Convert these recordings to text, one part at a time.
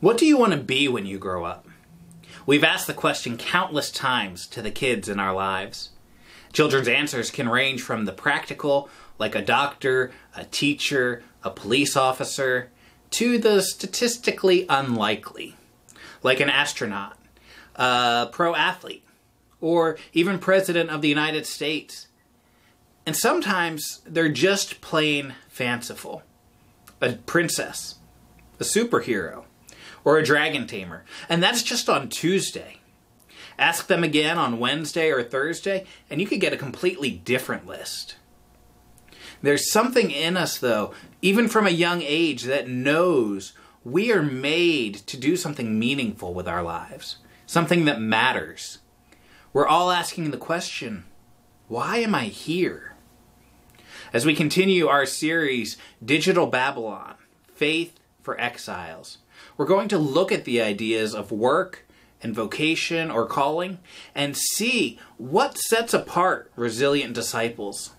What do you want to be when you grow up? We've asked the question countless times to the kids in our lives. Children's answers can range from the practical, like a doctor, a teacher, a police officer, to the statistically unlikely, like an astronaut, a pro athlete, or even President of the United States. And sometimes they're just plain fanciful. A princess, a superhero, or a dragon tamer. And that's just on Tuesday. Ask them again on Wednesday or Thursday, and you could get a completely different list. There's something in us, though, even from a young age, that knows we are made to do something meaningful with our lives, something that matters. We're all asking the question why am I here? As we continue our series, Digital Babylon Faith for Exiles, we're going to look at the ideas of work and vocation or calling and see what sets apart resilient disciples.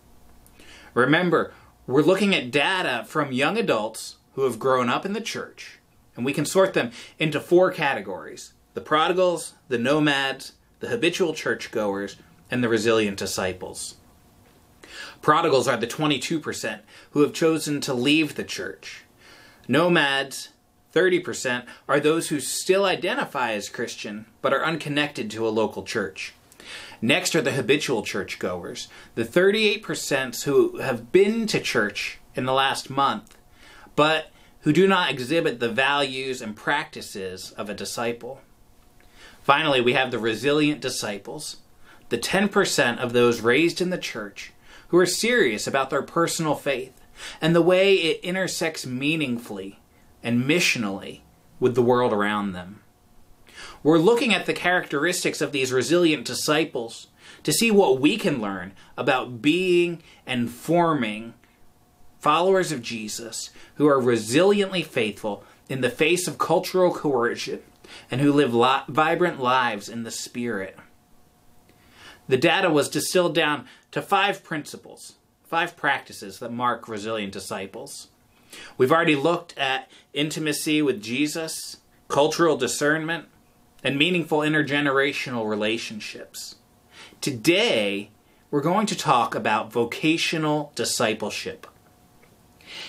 Remember, we're looking at data from young adults who have grown up in the church, and we can sort them into four categories the prodigals, the nomads, the habitual churchgoers, and the resilient disciples. Prodigals are the 22% who have chosen to leave the church. Nomads 30% are those who still identify as Christian but are unconnected to a local church. Next are the habitual churchgoers, the 38% who have been to church in the last month but who do not exhibit the values and practices of a disciple. Finally, we have the resilient disciples, the 10% of those raised in the church who are serious about their personal faith and the way it intersects meaningfully and missionally with the world around them. We're looking at the characteristics of these resilient disciples to see what we can learn about being and forming followers of Jesus who are resiliently faithful in the face of cultural coercion and who live li- vibrant lives in the Spirit. The data was distilled down to five principles, five practices that mark resilient disciples. We've already looked at intimacy with Jesus, cultural discernment, and meaningful intergenerational relationships. Today, we're going to talk about vocational discipleship.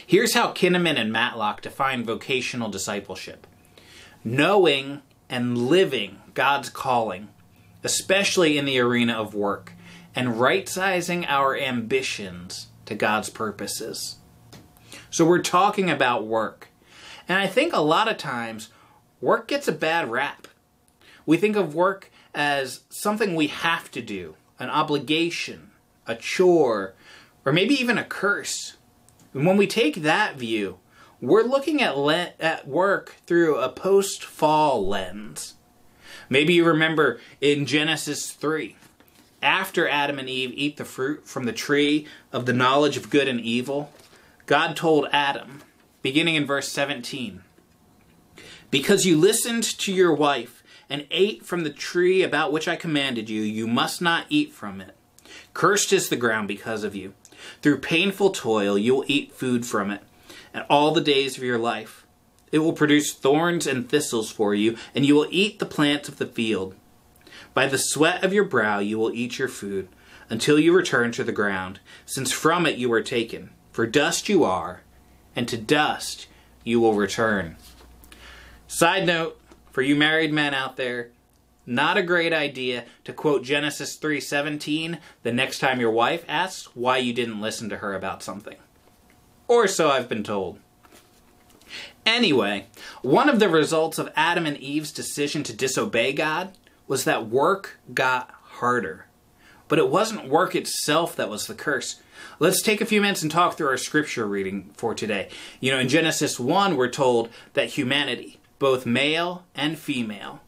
Here's how Kinnaman and Matlock define vocational discipleship knowing and living God's calling, especially in the arena of work, and right sizing our ambitions to God's purposes. So we're talking about work. And I think a lot of times work gets a bad rap. We think of work as something we have to do, an obligation, a chore, or maybe even a curse. And when we take that view, we're looking at le- at work through a post-fall lens. Maybe you remember in Genesis 3, after Adam and Eve eat the fruit from the tree of the knowledge of good and evil, God told Adam, beginning in verse 17, Because you listened to your wife and ate from the tree about which I commanded you, you must not eat from it. Cursed is the ground because of you. Through painful toil you will eat food from it, and all the days of your life. It will produce thorns and thistles for you, and you will eat the plants of the field. By the sweat of your brow you will eat your food, until you return to the ground, since from it you were taken. For dust you are, and to dust you will return. Side note for you married men out there, not a great idea to quote Genesis 3:17 the next time your wife asks why you didn't listen to her about something. Or so I've been told. Anyway, one of the results of Adam and Eve's decision to disobey God was that work got harder. But it wasn't work itself that was the curse. Let's take a few minutes and talk through our scripture reading for today. You know, in Genesis 1, we're told that humanity, both male and female,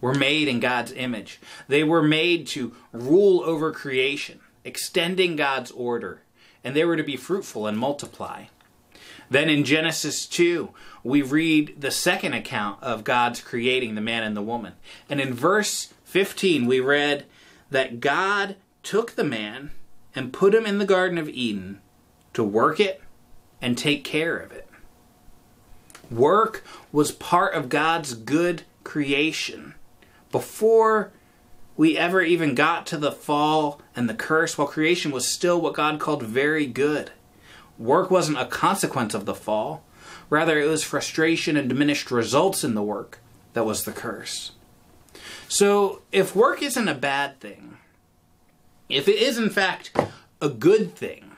were made in God's image. They were made to rule over creation, extending God's order, and they were to be fruitful and multiply. Then in Genesis 2, we read the second account of God's creating the man and the woman. And in verse 15, we read that God took the man and put him in the Garden of Eden to work it and take care of it. Work was part of God's good creation. Before we ever even got to the fall and the curse, while creation was still what God called very good. Work wasn't a consequence of the fall, rather, it was frustration and diminished results in the work that was the curse. So, if work isn't a bad thing, if it is in fact a good thing,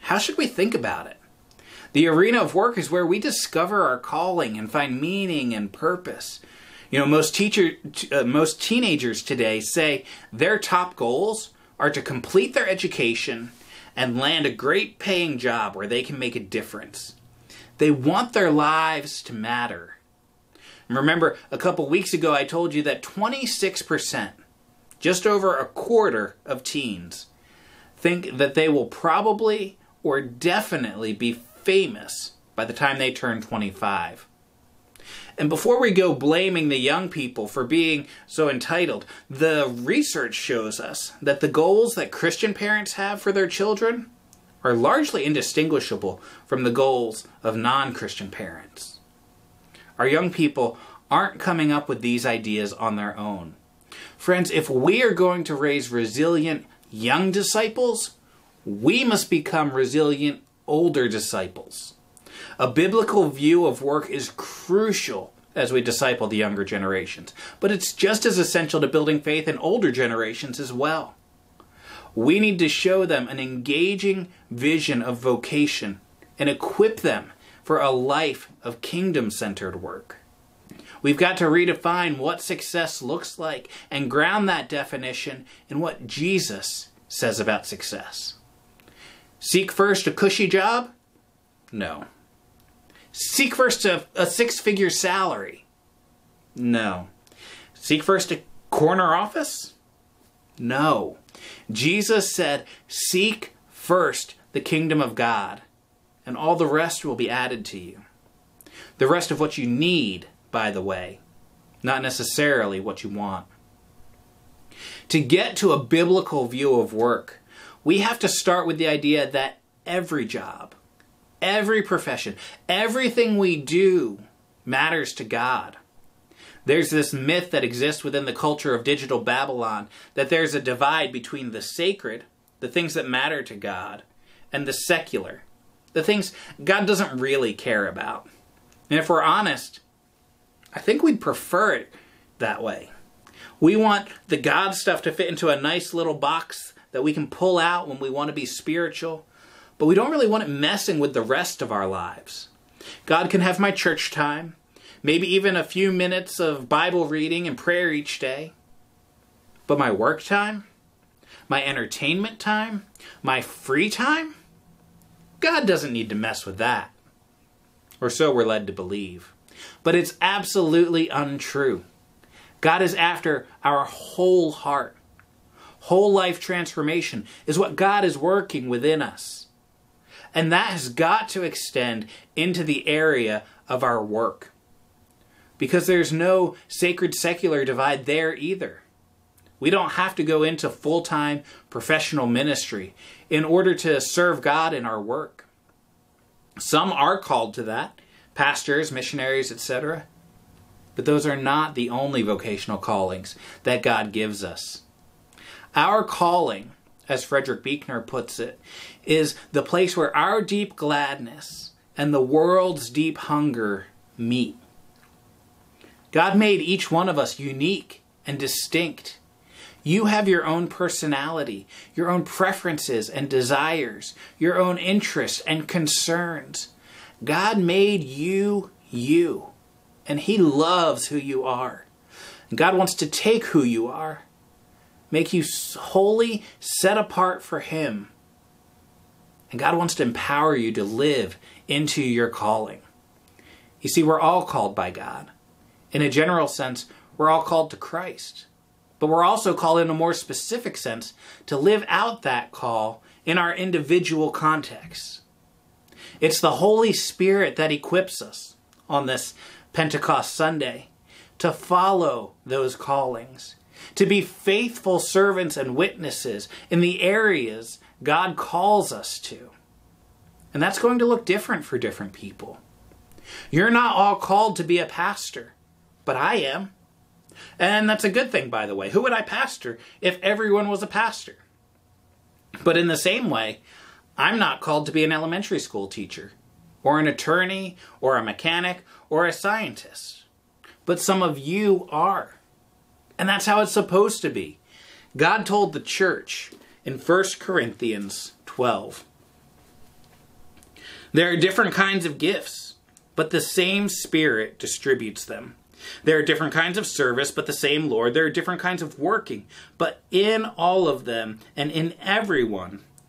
how should we think about it? The arena of work is where we discover our calling and find meaning and purpose. You know, most teacher, uh, most teenagers today say their top goals are to complete their education and land a great paying job where they can make a difference. They want their lives to matter. Remember, a couple weeks ago, I told you that 26%, just over a quarter of teens, think that they will probably or definitely be famous by the time they turn 25. And before we go blaming the young people for being so entitled, the research shows us that the goals that Christian parents have for their children are largely indistinguishable from the goals of non Christian parents. Our young people aren't coming up with these ideas on their own. Friends, if we are going to raise resilient young disciples, we must become resilient older disciples. A biblical view of work is crucial as we disciple the younger generations, but it's just as essential to building faith in older generations as well. We need to show them an engaging vision of vocation and equip them for a life of kingdom centered work. We've got to redefine what success looks like and ground that definition in what Jesus says about success. Seek first a cushy job? No. Seek first a, a six figure salary? No. Seek first a corner office? No. Jesus said, Seek first the kingdom of God and all the rest will be added to you. The rest of what you need, by the way, not necessarily what you want. To get to a biblical view of work, we have to start with the idea that every job, every profession, everything we do matters to God. There's this myth that exists within the culture of digital Babylon that there's a divide between the sacred, the things that matter to God, and the secular, the things God doesn't really care about. And if we're honest, I think we'd prefer it that way. We want the God stuff to fit into a nice little box that we can pull out when we want to be spiritual, but we don't really want it messing with the rest of our lives. God can have my church time, maybe even a few minutes of Bible reading and prayer each day. But my work time, my entertainment time, my free time, God doesn't need to mess with that. Or so we're led to believe. But it's absolutely untrue. God is after our whole heart. Whole life transformation is what God is working within us. And that has got to extend into the area of our work. Because there's no sacred secular divide there either. We don't have to go into full time professional ministry in order to serve God in our work. Some are called to that pastors, missionaries, etc. But those are not the only vocational callings that God gives us. Our calling, as Frederick Buechner puts it, is the place where our deep gladness and the world's deep hunger meet. God made each one of us unique and distinct. You have your own personality, your own preferences and desires, your own interests and concerns. God made you you, and He loves who you are. God wants to take who you are, make you wholly set apart for Him. And God wants to empower you to live into your calling. You see, we're all called by God. In a general sense, we're all called to Christ. But we're also called in a more specific sense to live out that call in our individual contexts. It's the Holy Spirit that equips us on this Pentecost Sunday to follow those callings, to be faithful servants and witnesses in the areas God calls us to. And that's going to look different for different people. You're not all called to be a pastor, but I am. And that's a good thing, by the way. Who would I pastor if everyone was a pastor? But in the same way, I'm not called to be an elementary school teacher, or an attorney, or a mechanic, or a scientist. But some of you are. And that's how it's supposed to be. God told the church in 1 Corinthians 12 there are different kinds of gifts, but the same Spirit distributes them. There are different kinds of service, but the same Lord. There are different kinds of working, but in all of them and in everyone,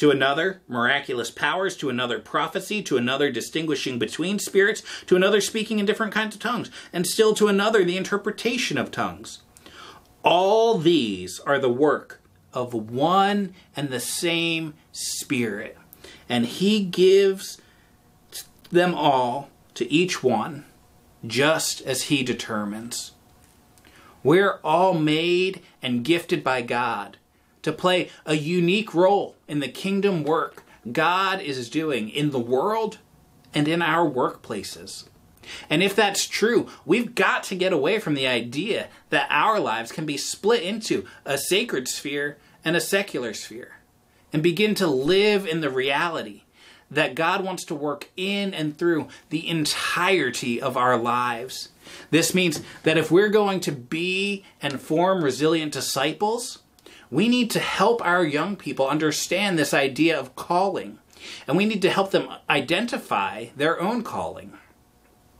to another, miraculous powers, to another, prophecy, to another, distinguishing between spirits, to another, speaking in different kinds of tongues, and still to another, the interpretation of tongues. All these are the work of one and the same Spirit, and He gives them all to each one just as He determines. We're all made and gifted by God to play a unique role in the kingdom work God is doing in the world and in our workplaces. And if that's true, we've got to get away from the idea that our lives can be split into a sacred sphere and a secular sphere and begin to live in the reality that God wants to work in and through the entirety of our lives. This means that if we're going to be and form resilient disciples, we need to help our young people understand this idea of calling, and we need to help them identify their own calling.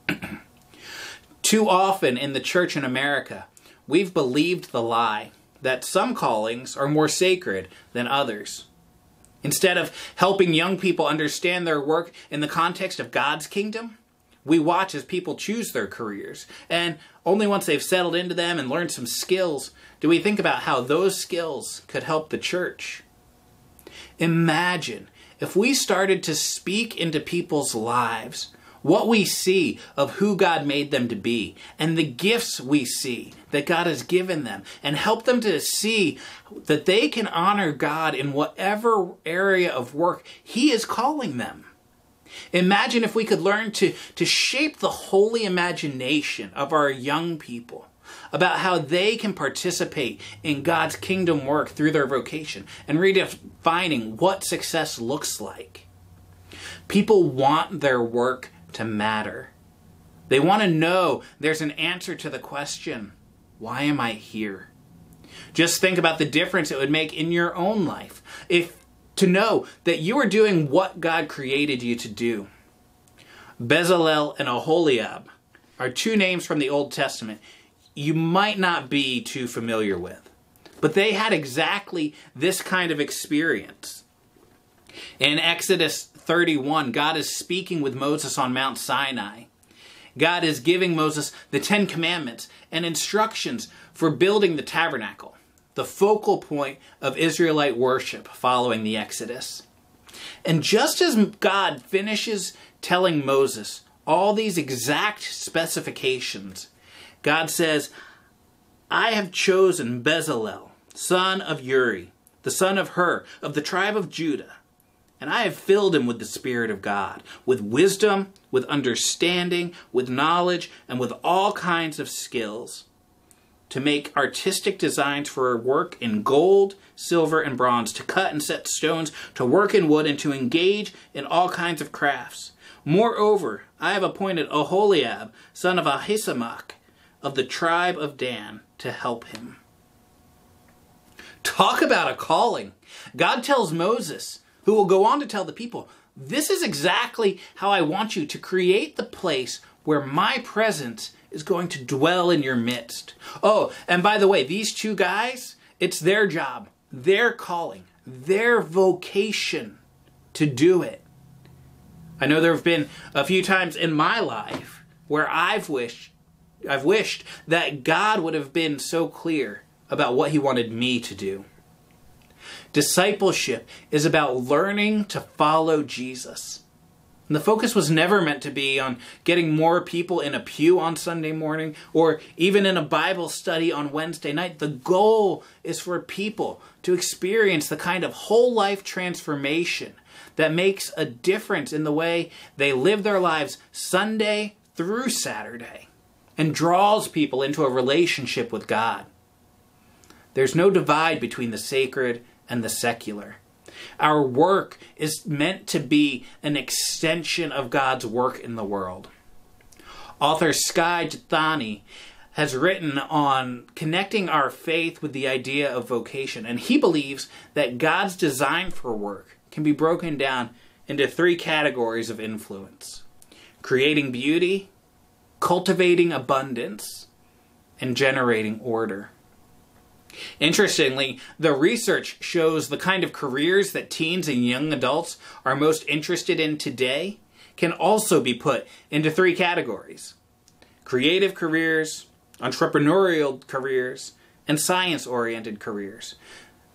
Too often in the church in America, we've believed the lie that some callings are more sacred than others. Instead of helping young people understand their work in the context of God's kingdom, we watch as people choose their careers. And only once they've settled into them and learned some skills do we think about how those skills could help the church. Imagine if we started to speak into people's lives what we see of who God made them to be and the gifts we see that God has given them and help them to see that they can honor God in whatever area of work He is calling them. Imagine if we could learn to, to shape the holy imagination of our young people about how they can participate in God's kingdom work through their vocation and redefining what success looks like. People want their work to matter. They want to know there's an answer to the question why am I here? Just think about the difference it would make in your own life if to know that you are doing what God created you to do. Bezalel and Aholiab are two names from the Old Testament you might not be too familiar with, but they had exactly this kind of experience. In Exodus 31, God is speaking with Moses on Mount Sinai. God is giving Moses the Ten Commandments and instructions for building the tabernacle the focal point of Israelite worship following the Exodus. And just as God finishes telling Moses all these exact specifications, God says, I have chosen Bezalel, son of Uri, the son of Hur, of the tribe of Judah, and I have filled him with the Spirit of God, with wisdom, with understanding, with knowledge, and with all kinds of skills to make artistic designs for work in gold, silver, and bronze, to cut and set stones, to work in wood, and to engage in all kinds of crafts. Moreover, I have appointed Aholiab, son of Ahisamach, of the tribe of Dan, to help him. Talk about a calling. God tells Moses, who will go on to tell the people, This is exactly how I want you to create the place where my presence is going to dwell in your midst. Oh, and by the way, these two guys, it's their job, their calling, their vocation to do it. I know there have been a few times in my life where I've wished I've wished that God would have been so clear about what he wanted me to do. Discipleship is about learning to follow Jesus. And the focus was never meant to be on getting more people in a pew on Sunday morning or even in a Bible study on Wednesday night. The goal is for people to experience the kind of whole life transformation that makes a difference in the way they live their lives Sunday through Saturday and draws people into a relationship with God. There's no divide between the sacred and the secular. Our work is meant to be an extension of God's work in the world. Author Skye Jethani has written on connecting our faith with the idea of vocation, and he believes that God's design for work can be broken down into three categories of influence creating beauty, cultivating abundance, and generating order. Interestingly, the research shows the kind of careers that teens and young adults are most interested in today can also be put into three categories creative careers, entrepreneurial careers, and science oriented careers.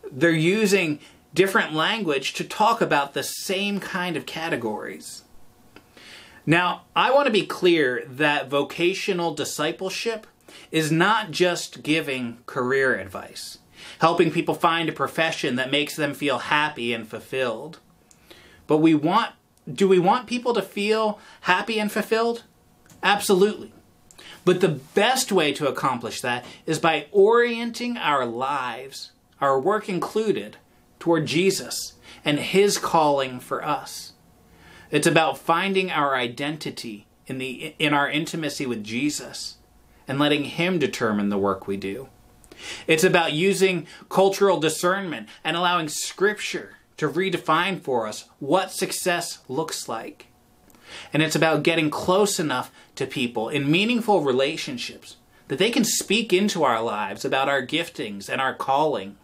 They're using different language to talk about the same kind of categories. Now, I want to be clear that vocational discipleship is not just giving career advice, helping people find a profession that makes them feel happy and fulfilled. But we want do we want people to feel happy and fulfilled? Absolutely. But the best way to accomplish that is by orienting our lives, our work included, toward Jesus and his calling for us. It's about finding our identity in the in our intimacy with Jesus and letting Him determine the work we do. It's about using cultural discernment and allowing Scripture to redefine for us what success looks like. And it's about getting close enough to people in meaningful relationships that they can speak into our lives about our giftings and our calling.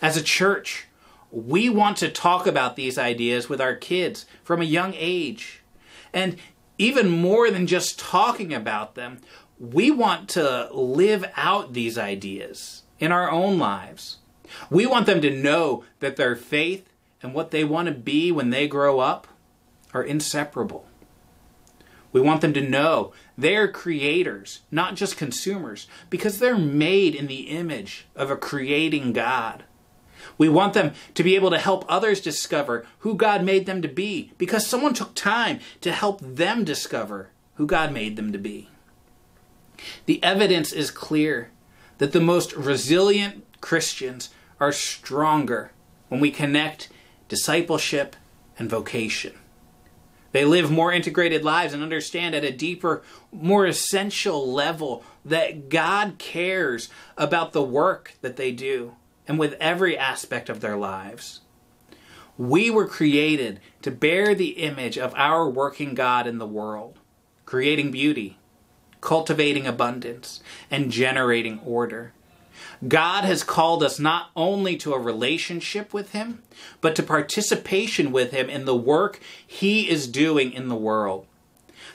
As a church, we want to talk about these ideas with our kids from a young age. And even more than just talking about them, we want to live out these ideas in our own lives. We want them to know that their faith and what they want to be when they grow up are inseparable. We want them to know they're creators, not just consumers, because they're made in the image of a creating God. We want them to be able to help others discover who God made them to be because someone took time to help them discover who God made them to be. The evidence is clear that the most resilient Christians are stronger when we connect discipleship and vocation. They live more integrated lives and understand at a deeper, more essential level that God cares about the work that they do and with every aspect of their lives. We were created to bear the image of our working God in the world, creating beauty, cultivating abundance, and generating order. God has called us not only to a relationship with Him, but to participation with Him in the work He is doing in the world.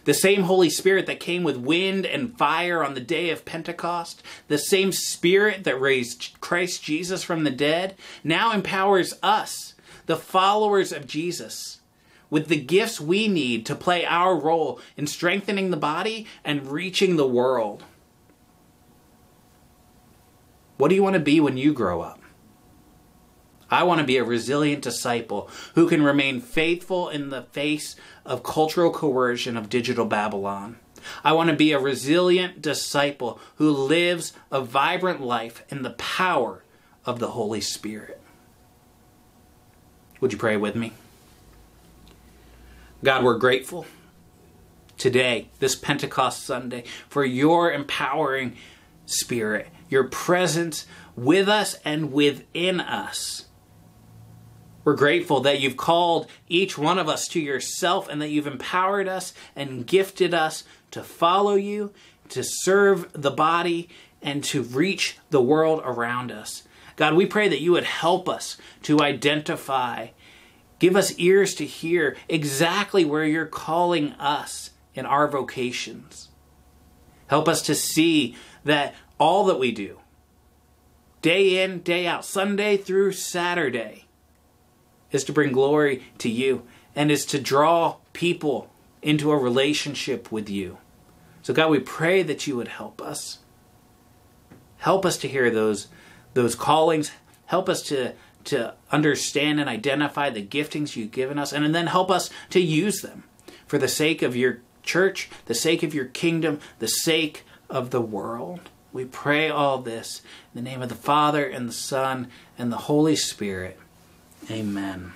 The same Holy Spirit that came with wind and fire on the day of Pentecost, the same Spirit that raised Christ Jesus from the dead, now empowers us, the followers of Jesus, with the gifts we need to play our role in strengthening the body and reaching the world. What do you want to be when you grow up? I want to be a resilient disciple who can remain faithful in the face of cultural coercion of digital Babylon. I want to be a resilient disciple who lives a vibrant life in the power of the Holy Spirit. Would you pray with me? God, we're grateful today, this Pentecost Sunday, for your empowering spirit, your presence with us and within us. We're grateful that you've called each one of us to yourself and that you've empowered us and gifted us to follow you, to serve the body, and to reach the world around us. God, we pray that you would help us to identify Give us ears to hear exactly where you're calling us in our vocations. Help us to see that all that we do day in, day out, Sunday through Saturday, is to bring glory to you and is to draw people into a relationship with you. So, God, we pray that you would help us. Help us to hear those, those callings. Help us to, to understand and identify the giftings you've given us, and then help us to use them for the sake of your church, the sake of your kingdom, the sake of the world. We pray all this in the name of the Father, and the Son, and the Holy Spirit. Amen.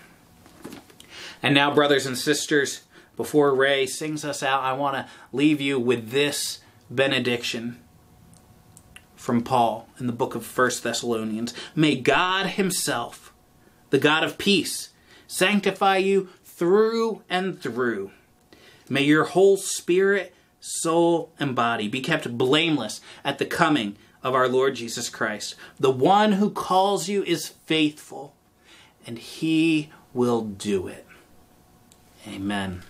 And now, brothers and sisters, before Ray sings us out, I want to leave you with this benediction from Paul in the book of First Thessalonians. May God Himself, the God of peace, sanctify you through and through. May your whole spirit, soul, and body be kept blameless at the coming of our Lord Jesus Christ. The one who calls you is faithful, and He will do it. Amen.